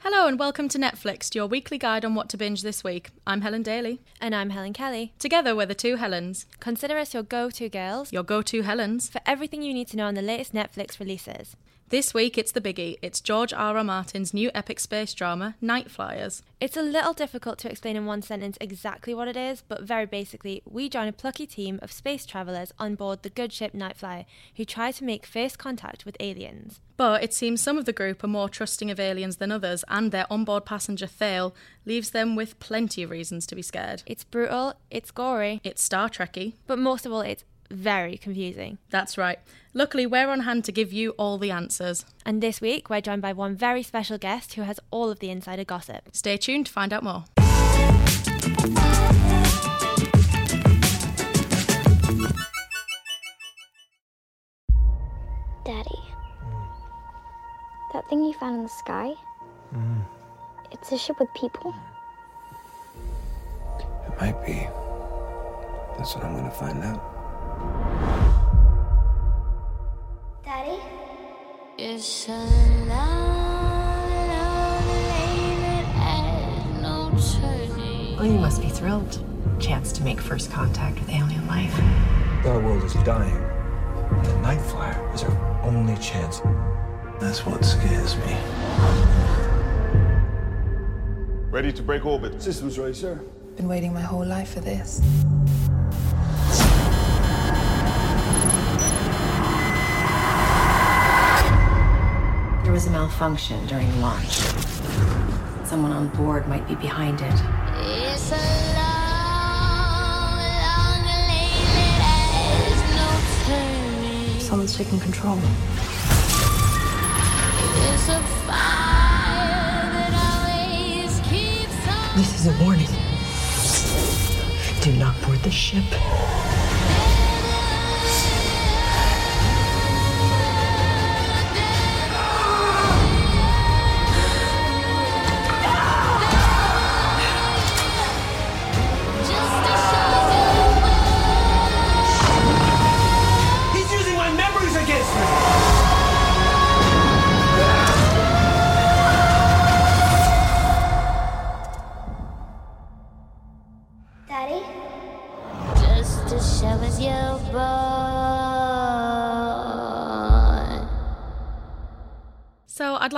Hello and welcome to Netflix, your weekly guide on what to binge this week. I'm Helen Daly. And I'm Helen Kelly. Together we're the two Helens, Consider us your go to girls your go-to Helens. for everything you need to know on the latest Netflix releases. This week it's the biggie. It's George R. R. Martin's new epic space drama, Night Flyers. It's a little difficult to explain in one sentence exactly what it is, but very basically, we join a plucky team of space travelers on board the good ship Nightflyer who try to make first contact with aliens. But it seems some of the group are more trusting of aliens than others, and their onboard passenger Thale leaves them with plenty of reasons to be scared. It's brutal, it's gory, It's Star Trekky. but most of all, it's very confusing. That's right. Luckily, we're on hand to give you all the answers. And this week, we're joined by one very special guest who has all of the insider gossip. Stay tuned to find out more. Daddy. Mm. That thing you found in the sky? Mm. It's a ship with people. It might be. That's what I'm gonna find out. It's a long, long lane that has no. Well, you must be thrilled. Chance to make first contact with alien life. Our world is dying. And the night flyer is our only chance. That's what scares me. Ready to break orbit. Systems ready, sir. Been waiting my whole life for this. There a malfunction during launch. Someone on board might be behind it. It's a long, long lane has no turning. Someone's taking control. It's a fire that always keeps on. This is a warning. Do not board the ship.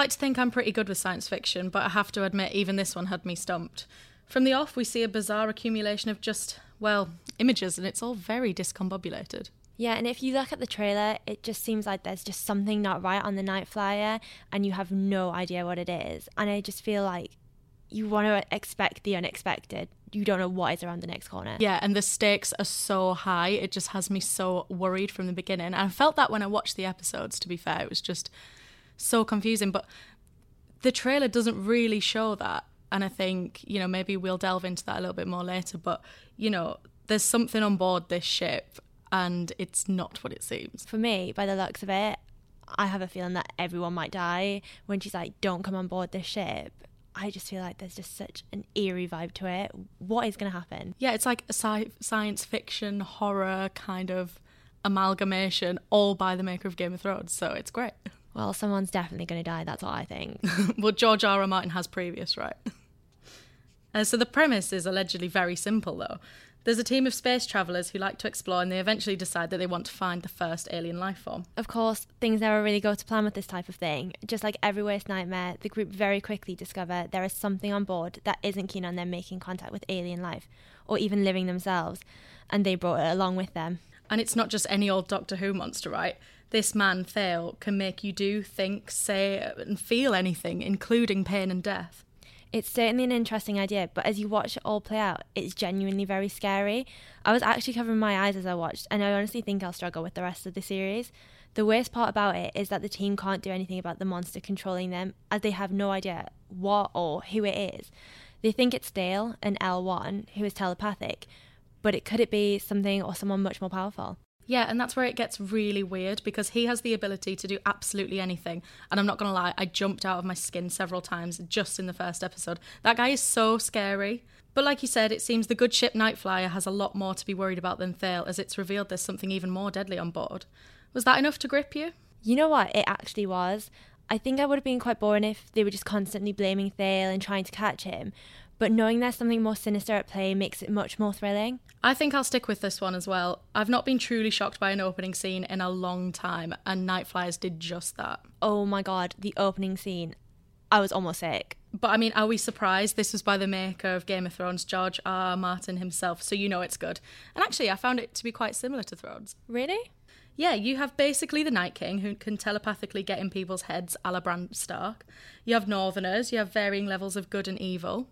Like to think I'm pretty good with science fiction, but I have to admit, even this one had me stumped. From the off, we see a bizarre accumulation of just, well, images, and it's all very discombobulated. Yeah, and if you look at the trailer, it just seems like there's just something not right on the night flyer and you have no idea what it is. And I just feel like you want to expect the unexpected. You don't know what is around the next corner. Yeah, and the stakes are so high, it just has me so worried from the beginning. And I felt that when I watched the episodes, to be fair. It was just so confusing. But the trailer doesn't really show that. And I think, you know, maybe we'll delve into that a little bit more later. But, you know, there's something on board this ship, and it's not what it seems. For me, by the looks of it, I have a feeling that everyone might die. When she's like, don't come on board this ship, I just feel like there's just such an eerie vibe to it. What is going to happen? Yeah, it's like a sci- science fiction, horror kind of amalgamation, all by the maker of Game of Thrones. So it's great. Well, someone's definitely going to die. That's what I think. well, George R. R. Martin has previous, right? Uh, so the premise is allegedly very simple, though. There's a team of space travelers who like to explore, and they eventually decide that they want to find the first alien life form. Of course, things never really go to plan with this type of thing. Just like every worst nightmare, the group very quickly discover there is something on board that isn't keen on them making contact with alien life, or even living themselves, and they brought it along with them. And it's not just any old Doctor Who monster, right? This man, Thale, can make you do, think, say, and feel anything, including pain and death. It's certainly an interesting idea, but as you watch it all play out, it's genuinely very scary. I was actually covering my eyes as I watched, and I honestly think I'll struggle with the rest of the series. The worst part about it is that the team can't do anything about the monster controlling them as they have no idea what or who it is. They think it's Thale, an L1, who is telepathic, but it could it be something or someone much more powerful? Yeah, and that's where it gets really weird because he has the ability to do absolutely anything. And I'm not going to lie, I jumped out of my skin several times just in the first episode. That guy is so scary. But like you said, it seems the good ship Nightflyer has a lot more to be worried about than Thale, as it's revealed there's something even more deadly on board. Was that enough to grip you? You know what? It actually was. I think I would have been quite boring if they were just constantly blaming Thale and trying to catch him but knowing there's something more sinister at play makes it much more thrilling. I think I'll stick with this one as well. I've not been truly shocked by an opening scene in a long time, and Night Flyers did just that. Oh my god, the opening scene. I was almost sick. But I mean, are we surprised? This was by the maker of Game of Thrones, George R. R. Martin himself, so you know it's good. And actually, I found it to be quite similar to Thrones. Really? Yeah, you have basically the Night King who can telepathically get in people's heads a la Bran Stark. You have Northerners, you have varying levels of good and evil.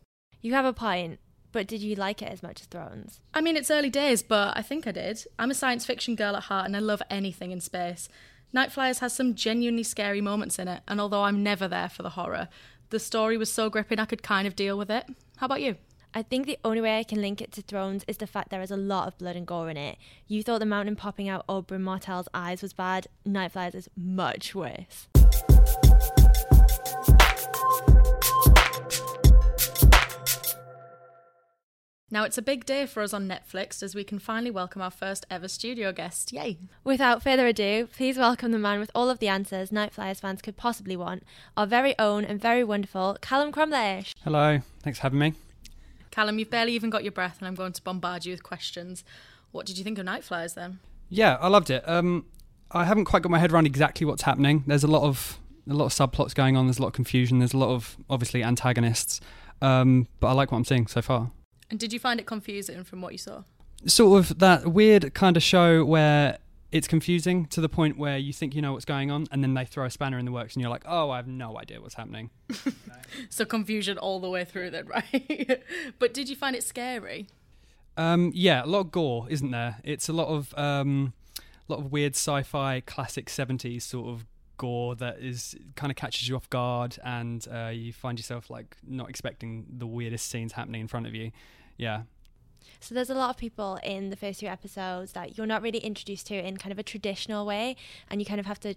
You have a point, but did you like it as much as Thrones? I mean, it's early days, but I think I did. I'm a science fiction girl at heart and I love anything in space. Night Flyers has some genuinely scary moments in it, and although I'm never there for the horror, the story was so gripping I could kind of deal with it. How about you? I think the only way I can link it to Thrones is the fact there is a lot of blood and gore in it. You thought the mountain popping out Oberyn Martell's eyes was bad, Night Flyers is much worse. Now it's a big day for us on Netflix as we can finally welcome our first ever studio guest. Yay! Without further ado, please welcome the man with all of the answers Night Flyers fans could possibly want, our very own and very wonderful Callum Crumlish. Hello, thanks for having me. Callum, you've barely even got your breath, and I'm going to bombard you with questions. What did you think of Night Flyers then? Yeah, I loved it. Um, I haven't quite got my head around exactly what's happening. There's a lot of a lot of subplots going on. There's a lot of confusion. There's a lot of obviously antagonists. Um, but I like what I'm seeing so far. And did you find it confusing from what you saw? Sort of that weird kind of show where it's confusing to the point where you think you know what's going on, and then they throw a spanner in the works, and you're like, "Oh, I have no idea what's happening." so confusion all the way through, then, right? but did you find it scary? Um, yeah, a lot of gore, isn't there? It's a lot of um, a lot of weird sci-fi, classic '70s sort of gore that is kind of catches you off guard, and uh, you find yourself like not expecting the weirdest scenes happening in front of you. Yeah. So there's a lot of people in the first few episodes that you're not really introduced to in kind of a traditional way, and you kind of have to.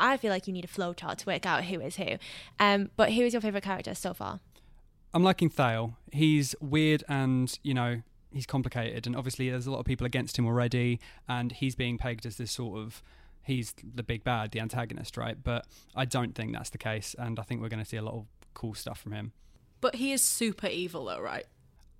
I feel like you need a flowchart to work out who is who. Um, but who is your favorite character so far? I'm liking Thale. He's weird and you know he's complicated, and obviously there's a lot of people against him already, and he's being pegged as this sort of he's the big bad, the antagonist, right? But I don't think that's the case, and I think we're going to see a lot of cool stuff from him. But he is super evil, though, right?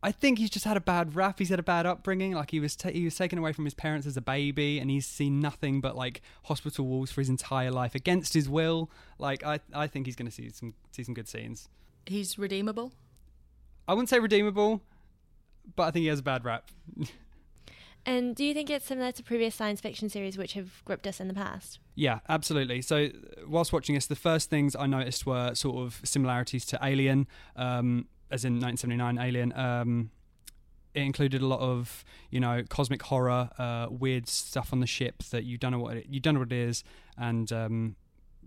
I think he's just had a bad rap. He's had a bad upbringing. Like he was, ta- he was taken away from his parents as a baby, and he's seen nothing but like hospital walls for his entire life against his will. Like I, I think he's going to see some see some good scenes. He's redeemable. I wouldn't say redeemable, but I think he has a bad rap. And do you think it's similar to previous science fiction series which have gripped us in the past? Yeah, absolutely. So, whilst watching this, the first things I noticed were sort of similarities to Alien, um, as in 1979 Alien. Um, it included a lot of, you know, cosmic horror, uh, weird stuff on the ship that you don't know what it, you don't know what it is, and um,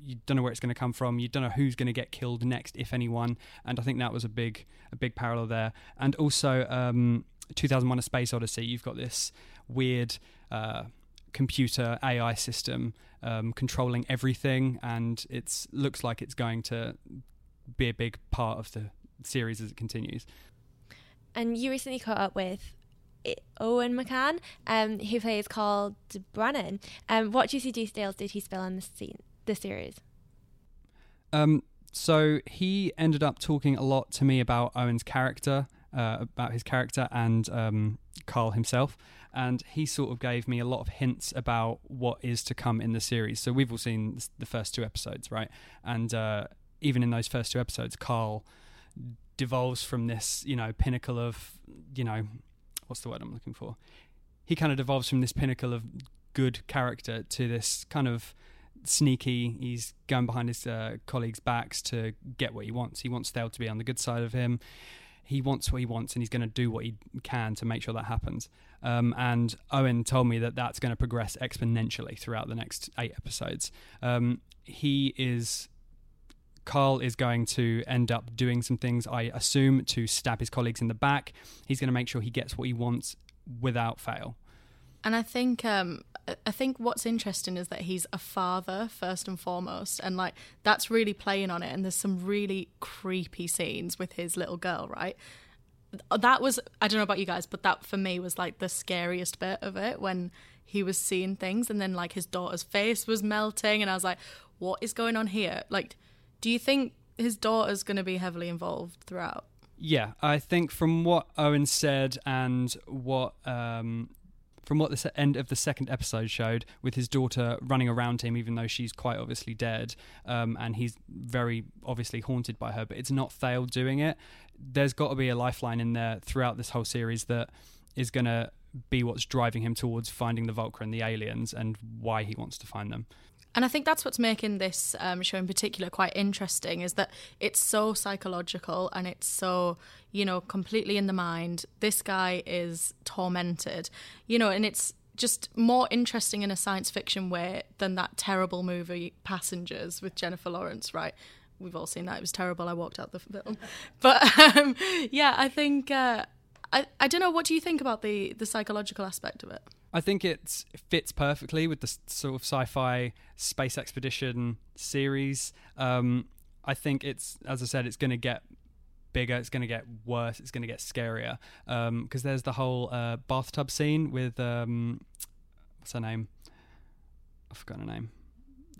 you don't know where it's going to come from. You don't know who's going to get killed next, if anyone. And I think that was a big, a big parallel there. And also, um, 2001: A Space Odyssey. You've got this weird uh, computer AI system um, controlling everything, and it looks like it's going to be a big part of the series as it continues. And you recently caught up with Eoin Macken, um, who plays Karl D'Branin. Um, what juicy details did he spill on the scene, the series? Um, so he ended up talking a lot to me about Eoin's character uh, about his character and um, Karl himself. And he sort of gave me a lot of hints about what is to come in the series. So we've all seen the first two episodes, right? And uh, even in those first two episodes, Karl devolves from this, you know, pinnacle of, you know, what's the word I'm looking for? He kind of devolves from this pinnacle of good character to this kind of sneaky. He's going behind his uh, colleagues' backs to get what he wants. He wants Thale to be on the good side of him he wants what he wants and he's going to do what he can to make sure that happens. Um, and Eoin told me that that's going to progress exponentially throughout the next eight episodes. Um, he is. Karl is going to end up doing some things, I assume, to stab his colleagues in the back. He's going to make sure he gets what he wants without fail. And I think um, I think what's interesting is that he's a father first and foremost, and like that's really playing on it. And there's some really creepy scenes with his little girl, right? That was I don't know about you guys, but that for me was like the scariest bit of it when he was seeing things, and then like his daughter's face was melting, and I was like, what is going on here? Like, do you think his daughter's going to be heavily involved throughout? Yeah, I think from what Eoin said and what um, from what the end of the second episode showed, with his daughter running around him, even though she's quite obviously dead, um, and he's very obviously haunted by her, but it's not Thale doing it. There's got to be a lifeline in there throughout this whole series that is going to be what's driving him towards finding the Volcryn and the aliens and why he wants to find them. And I think that's what's making this um, show in particular quite interesting is that it's so psychological and it's so, you know, completely in the mind. This guy is tormented, you know, and it's just more interesting in a science fiction way than that terrible movie Passengers with Jennifer Lawrence, right? We've all seen that. It was terrible. I walked out the film. But um, yeah, I think, uh, I, I don't know, what do you think about the, the psychological aspect of it? I think it fits perfectly with the sort of sci-fi space expedition series. Um, I think it's, as I said, it's going to get bigger. It's going to get worse. It's going to get scarier because um, there's the whole uh, bathtub scene with um, what's her name? I forgot her name.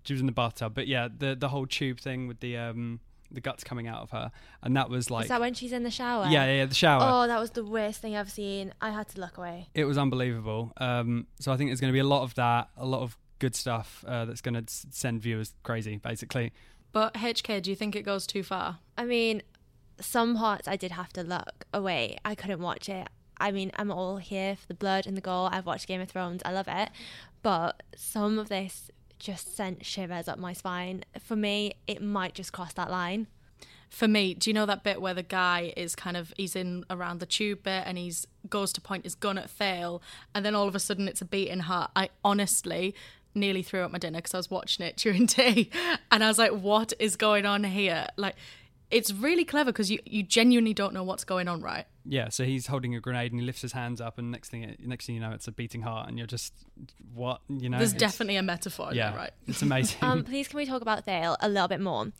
She was in the bathtub, but yeah, the the whole tube thing with the um, the guts coming out of her, and that was like. Is that when she's in the shower? Yeah, yeah, the shower. Oh, that was the worst thing I've seen. I had to look away. It was unbelievable. Um, so I think there's going to be a lot of that, a lot of good stuff uh, that's going to send viewers crazy, basically. But HK, do you think it goes too far? I mean, some parts I did have to look away. I couldn't watch it. I mean, I'm all here for the blood and the gore. I've watched Game of Thrones. I love it. But some of this just sent shivers up my spine. For me, it might just cross that line. For me, do you know that bit where the guy is kind of he's in around the tube bit and he's goes to point his gun at Thale and then all of a sudden it's a beating heart. I honestly nearly threw up my dinner because I was watching it during tea and I was like, what is going on here? Like it's really clever because you, you genuinely don't know what's going on, right? Yeah, so he's holding a grenade and he lifts his hands up, and next thing next thing you know, it's a beating heart, and you're just what you know. There's definitely a metaphor. Yeah, there, right. It's amazing. um, please, can we talk about Thale a little bit more?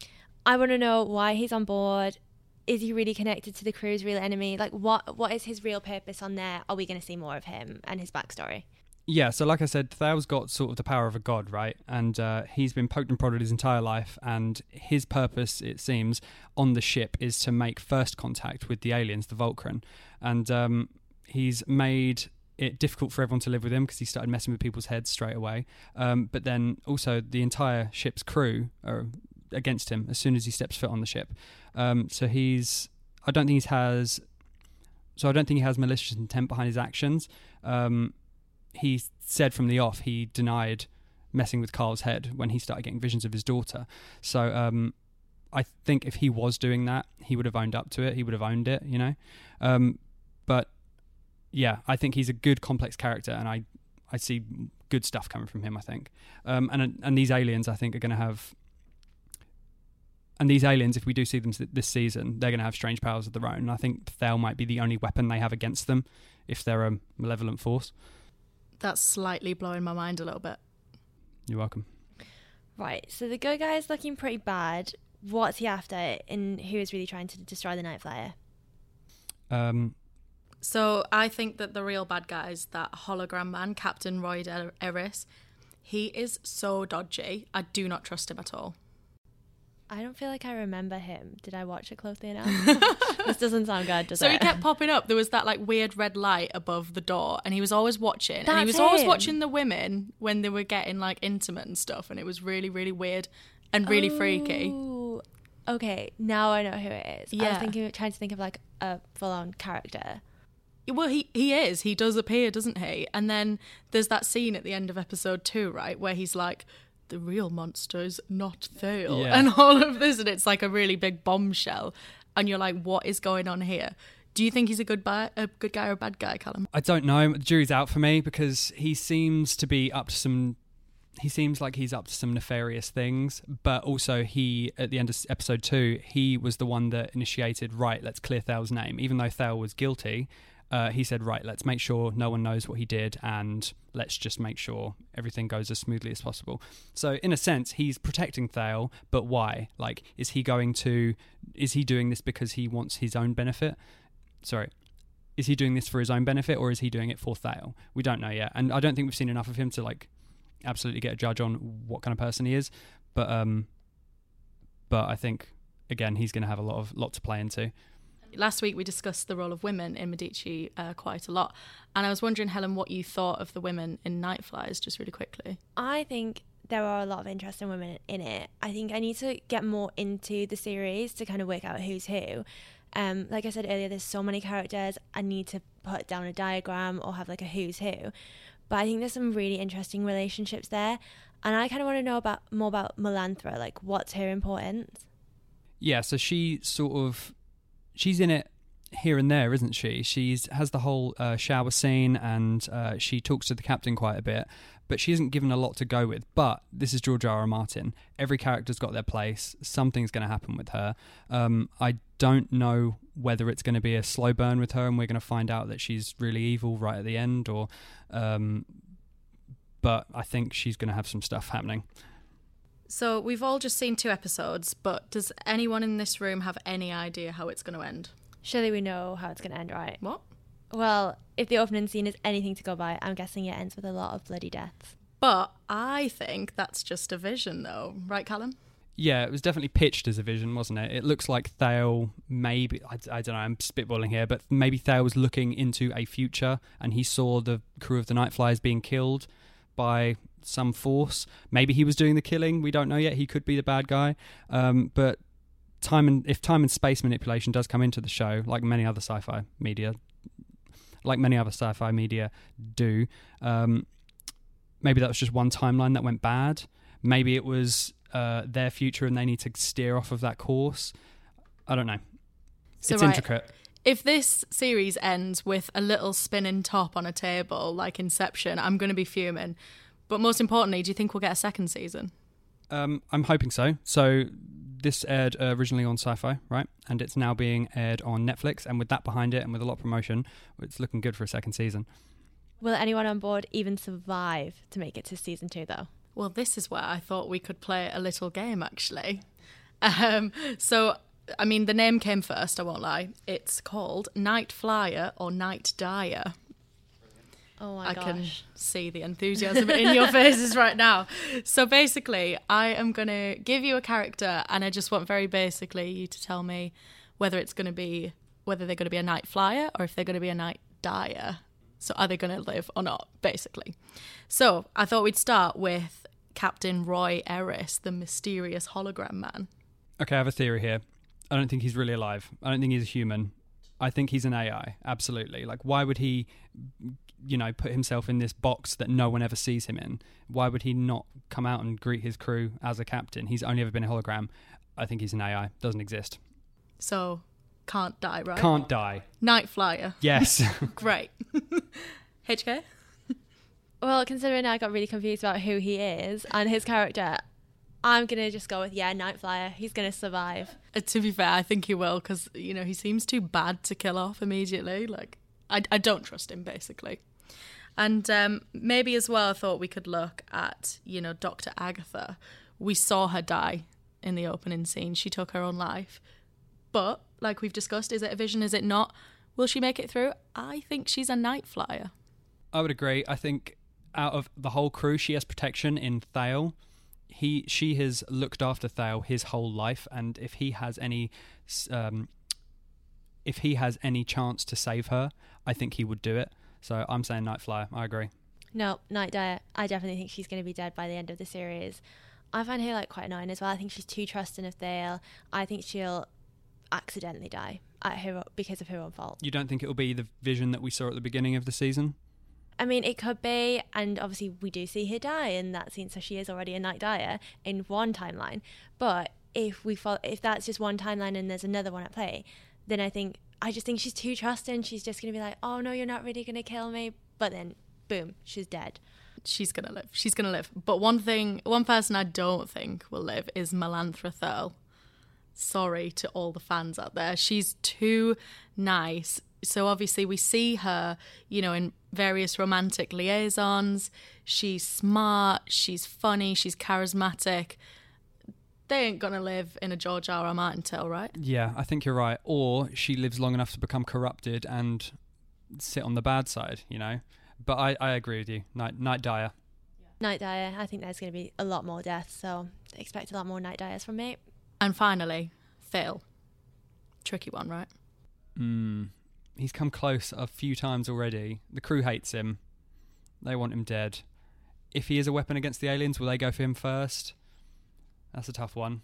I want to know why he's on board. Is he really connected to the crew's real enemy? Like, what what is his real purpose on there? Are we going to see more of him and his backstory? Yeah, so like I said, Thale's got sort of the power of a god, right? And uh, he's been poked and prodded his entire life, and his purpose, it seems, on the ship is to make first contact with the aliens, the Volcryn. And um, he's made it difficult for everyone to live with him because he started messing with people's heads straight away. Um, but then also the entire ship's crew are against him as soon as he steps foot on the ship. Um, so he's, I don't think he has, so I don't think he has malicious intent behind his actions. Um, he said from the off he denied messing with Karl's head when he started getting visions of his daughter. So um, I think if he was doing that, he would have owned up to it. He would have owned it, you know. Um, but yeah, I think he's a good complex character, and I I see good stuff coming from him. I think, um, and and these aliens, I think, are going to have. And these aliens, if we do see them this season, they're going to have strange powers of their own. I think Thale might be the only weapon they have against them, if they're a malevolent force that's slightly blowing my mind a little bit. You're welcome. Right, so the Go guy is looking pretty bad. What's he after, and who is really trying to destroy the Night Flyer? Um, so I think that the real bad guy is that hologram man, Captain Roy Eris. He is so dodgy. I do not trust him at all. I don't feel like I remember him. Did I watch it closely enough? this doesn't sound good, does so it? So he kept popping up. There was that like weird red light above the door, and he was always watching. That's and he was him. always watching the women when they were getting like intimate and stuff, and it was really, really weird and really oh, freaky. Okay, now I know who it is. Yeah. I was thinking, trying to think of like a full-on character. Well, he he is. He does appear, doesn't he? And then there's that scene at the end of episode two, right, where he's like the real monster is not Thale yeah. and all of this and it's like a really big bombshell and you're like what is going on here Do you think he's a good bi- a good guy or a bad guy, Callum? I don't know. The jury's out for me because he seems to be up to some. He seems like he's up to some nefarious things, but also he, at the end of episode two, he was the one that initiated. Right, let's clear Thale's name, even though Thale was guilty. Uh, he said, right, let's make sure no one knows what he did, and let's just make sure everything goes as smoothly as possible. So, in a sense, he's protecting Thale, but why? Like, is he going to? Is he doing this because he wants his own benefit? Sorry, is he doing this for his own benefit or is he doing it for Thale? We don't know yet, and I don't think we've seen enough of him to like absolutely get a judge on what kind of person he is. But um, but I think again he's going to have a lot of lot to play into. Last week we discussed the role of women in Medici uh, quite a lot, and I was wondering, Helen, what you thought of the women in Night Flyers, just really quickly. I think there are a lot of interesting women in it. I think I need to get more into the series to kind of work out who's who. Um, like I said earlier, there's so many characters. I need to put down a diagram or have like a who's who. But I think there's some really interesting relationships there, and I kind of want to know about more about Melantha. Like, what's her importance? Yeah, so she sort of she's in it here and there, isn't she? She's has the whole uh, shower scene, and uh, she talks to the captain quite a bit. But she isn't given a lot to go with. But this is George R. R. Martin. Every character's got their place. Something's going to happen with her. Um, I don't know whether it's going to be a slow burn with her, and we're going to find out that she's really evil right at the end, or. Um, but I think she's going to have some stuff happening. So we've all just seen two episodes, but does anyone in this room have any idea how it's going to end? Surely we know how it's going to end, right? What? Well, if the opening scene is anything to go by, I'm guessing it ends with a lot of bloody deaths. But I think that's just a vision, though, right, Callum? Yeah, it was definitely pitched as a vision, wasn't it? It looks like Thale maybe I, I don't know. I'm spitballing here, but maybe Thale was looking into a future and he saw the crew of the Night Flyers being killed by some force. Maybe he was doing the killing. We don't know yet. He could be the bad guy. Um, but time and if time and space manipulation does come into the show, like many other sci-fi media, like many other sci-fi media do, um, maybe that was just one timeline that went bad. Maybe it was uh, their future and they need to steer off of that course. I don't know. So it's right, intricate. If this series ends with a little spinning top on a table like Inception, I'm going to be fuming. But most importantly, do you think we'll get a second season? Um, I'm hoping so. So this aired uh, originally on Syfy, right? And it's now being aired on Netflix. And with that behind it, and with a lot of promotion, it's looking good for a second season. Will anyone on board even survive to make it to season two, though? Well, this is where I thought we could play a little game, actually. Um, so, I mean, the name came first, I won't lie. It's called Night Flyer or Night Dyer. Oh my I gosh. can see the enthusiasm in your faces right now. So basically, I am going to give you a character and I just want very basically you to tell me whether it's going to be whether they're going to be a night flyer or if they're going to be a night dyer. So are they going to live or not, basically. So, I thought we'd start with Captain Roy Eris, the mysterious hologram man. Okay, I have a theory here. I don't think he's really alive. I don't think he's a human. I think he's an AI. Absolutely. Like, why would he, you know, put himself in this box that no one ever sees him in? Why would he not come out and greet his crew as a captain? He's only ever been a hologram. I think he's an AI. Doesn't exist. So, can't die, right? Can't die. Night flyer. Yes. Great. HK? Well, considering I got really confused about who he is and his character, I'm gonna just go with yeah, Night Flyer. He's gonna survive. Uh, to be fair, I think he will because you know he seems too bad to kill off immediately. Like I, I don't trust him basically. And um, maybe as well, I thought we could look at you know Doctor Agatha. We saw her die in the opening scene. She took her own life, but like we've discussed, is it a vision? Is it not? Will she make it through? I think she's a night flyer. I would agree. I think out of the whole crew, she has protection in Thale. He, she has looked after Thale his whole life, and if he has any, um, if he has any chance to save her, I think he would do it. So I'm saying Night Flyer. I agree. No, Night Dyer. I definitely think she's gonna be dead by the end of the series. I find her like quite annoying as well. I think she's too trusting of Thale. I think she'll accidentally die at her because of her own fault. You don't think it will be the vision that we saw at the beginning of the season? I mean, it could be, and obviously we do see her die in that scene, so she is already a night dyer in one timeline. But if we follow, if that's just one timeline and there's another one at play, then I think I just think she's too trusting. She's just going to be like, oh no, you're not really going to kill me. But then, boom, she's dead. She's gonna live. She's gonna live. But one thing, one person I don't think will live is Melantha Jhirl. Sorry to all the fans out there. She's too nice. So obviously we see her, you know, in various romantic liaisons. She's smart. She's funny. She's charismatic. They ain't gonna live in a George R. R. Martin tale, right? Yeah, I think you're right. Or she lives long enough to become corrupted and sit on the bad side, you know. But I, I agree with you. Night Night Dyer. Night Dyer. I think there's going to be a lot more deaths, so expect a lot more Night Dyers from me. And finally, Thale. Tricky one, right? Mm, he's come close a few times already. The crew hates him. They want him dead. If he is a weapon against the aliens, will they go for him first? That's a tough one.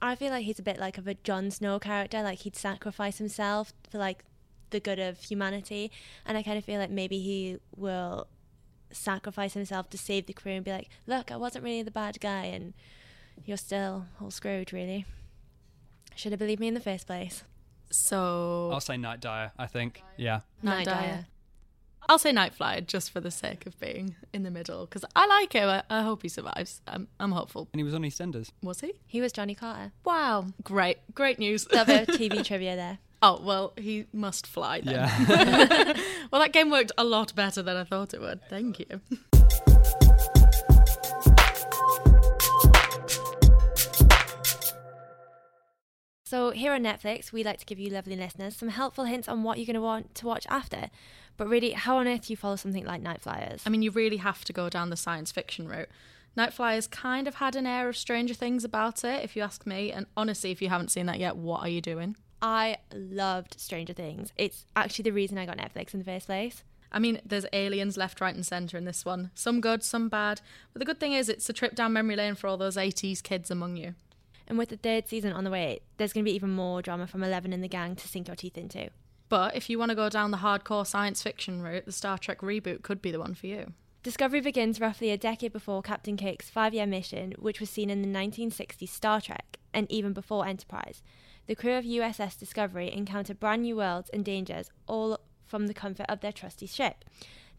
I feel like he's a bit like of a Jon Snow character, like he'd sacrifice himself for like the good of humanity. And I kind of feel like maybe he will sacrifice himself to save the crew and be like, look, I wasn't really the bad guy and you're still all screwed, really. Should have believed me in the first place. So I'll say Night Dyer, I think. Yeah. Night, Dyer. I'll say Nightfly just for the sake of being in the middle because I like him. I, I hope he survives. I'm, I'm hopeful. And he was on EastEnders. Was he? He was Johnny Carter. Wow. Great. Great news. Another TV trivia there. Oh, well, he must fly then. Yeah. well, that game worked a lot better than I thought it would. Thank you. So, here on Netflix, we like to give you lovely listeners some helpful hints on what you're going to want to watch after. But really, how on earth do you follow something like Night Flyers? I mean, you really have to go down the science fiction route. Night Flyers kind of had an air of Stranger Things about it, if you ask me. And honestly, if you haven't seen that yet, what are you doing? I loved Stranger Things. It's actually the reason I got Netflix in the first place. I mean, there's aliens left, right, and centre in this one. Some good, some bad. But the good thing is, it's a trip down memory lane for all those 80s kids among you. And with the third season on the way, there's going to be even more drama from Eleven and the gang to sink your teeth into. But if you want to go down the hardcore science fiction route, the Star Trek reboot could be the one for you. Discovery begins roughly a decade before Captain Kirk's five year mission, which was seen in the 1960s Star Trek, and even before Enterprise. The crew of USS Discovery encounter brand new worlds and dangers, all from the comfort of their trusty ship.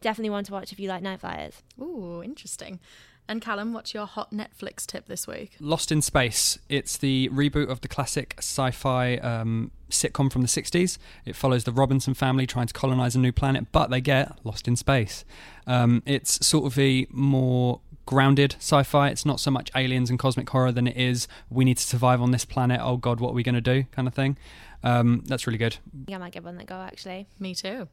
Definitely one to watch if you like Night Flyers. Ooh, interesting. And Callum, what's your hot Netflix tip this week? Lost in Space. It's the reboot of the classic sci fi um, sitcom from the 60s. It follows the Robinson family trying to colonize a new planet, but they get lost in space. Um, it's sort of a more grounded sci-fi. It's not so much aliens and cosmic horror than it is we need to survive on this planet. Oh God, what are we going to do? Kind of thing. Um, that's really good. I I might give one that go actually. Me too.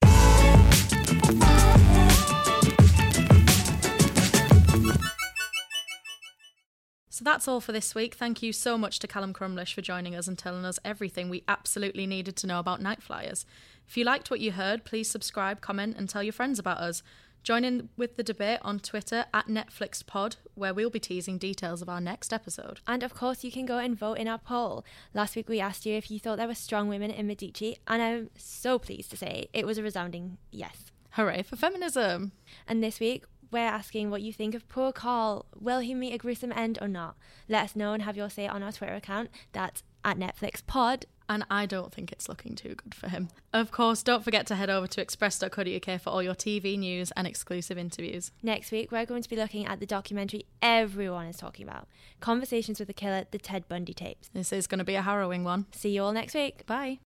So that's all for this week. Thank you so much to Callum Crumlish for joining us and telling us everything we absolutely needed to know about Night Flyers. If you liked what you heard, please subscribe, comment, and tell your friends about us. Join in with the debate on Twitter at NetflixPod, where we'll be teasing details of our next episode. And of course, you can go and vote in our poll. Last week, we asked you if you thought there were strong women in Medici, and I'm so pleased to say it was a resounding yes. Hooray for feminism! And this week, we're asking what you think of poor Karl. Will he meet a gruesome end or not? Let us know and have your say on our Twitter account. That's at Netflix Pod. And I don't think it's looking too good for him. Of course, don't forget to head over to express.co.uk for all your TV news and exclusive interviews. Next week, we're going to be looking at the documentary everyone is talking about Conversations with the Killer, the Ted Bundy tapes. This is going to be a harrowing one. See you all next week. Bye.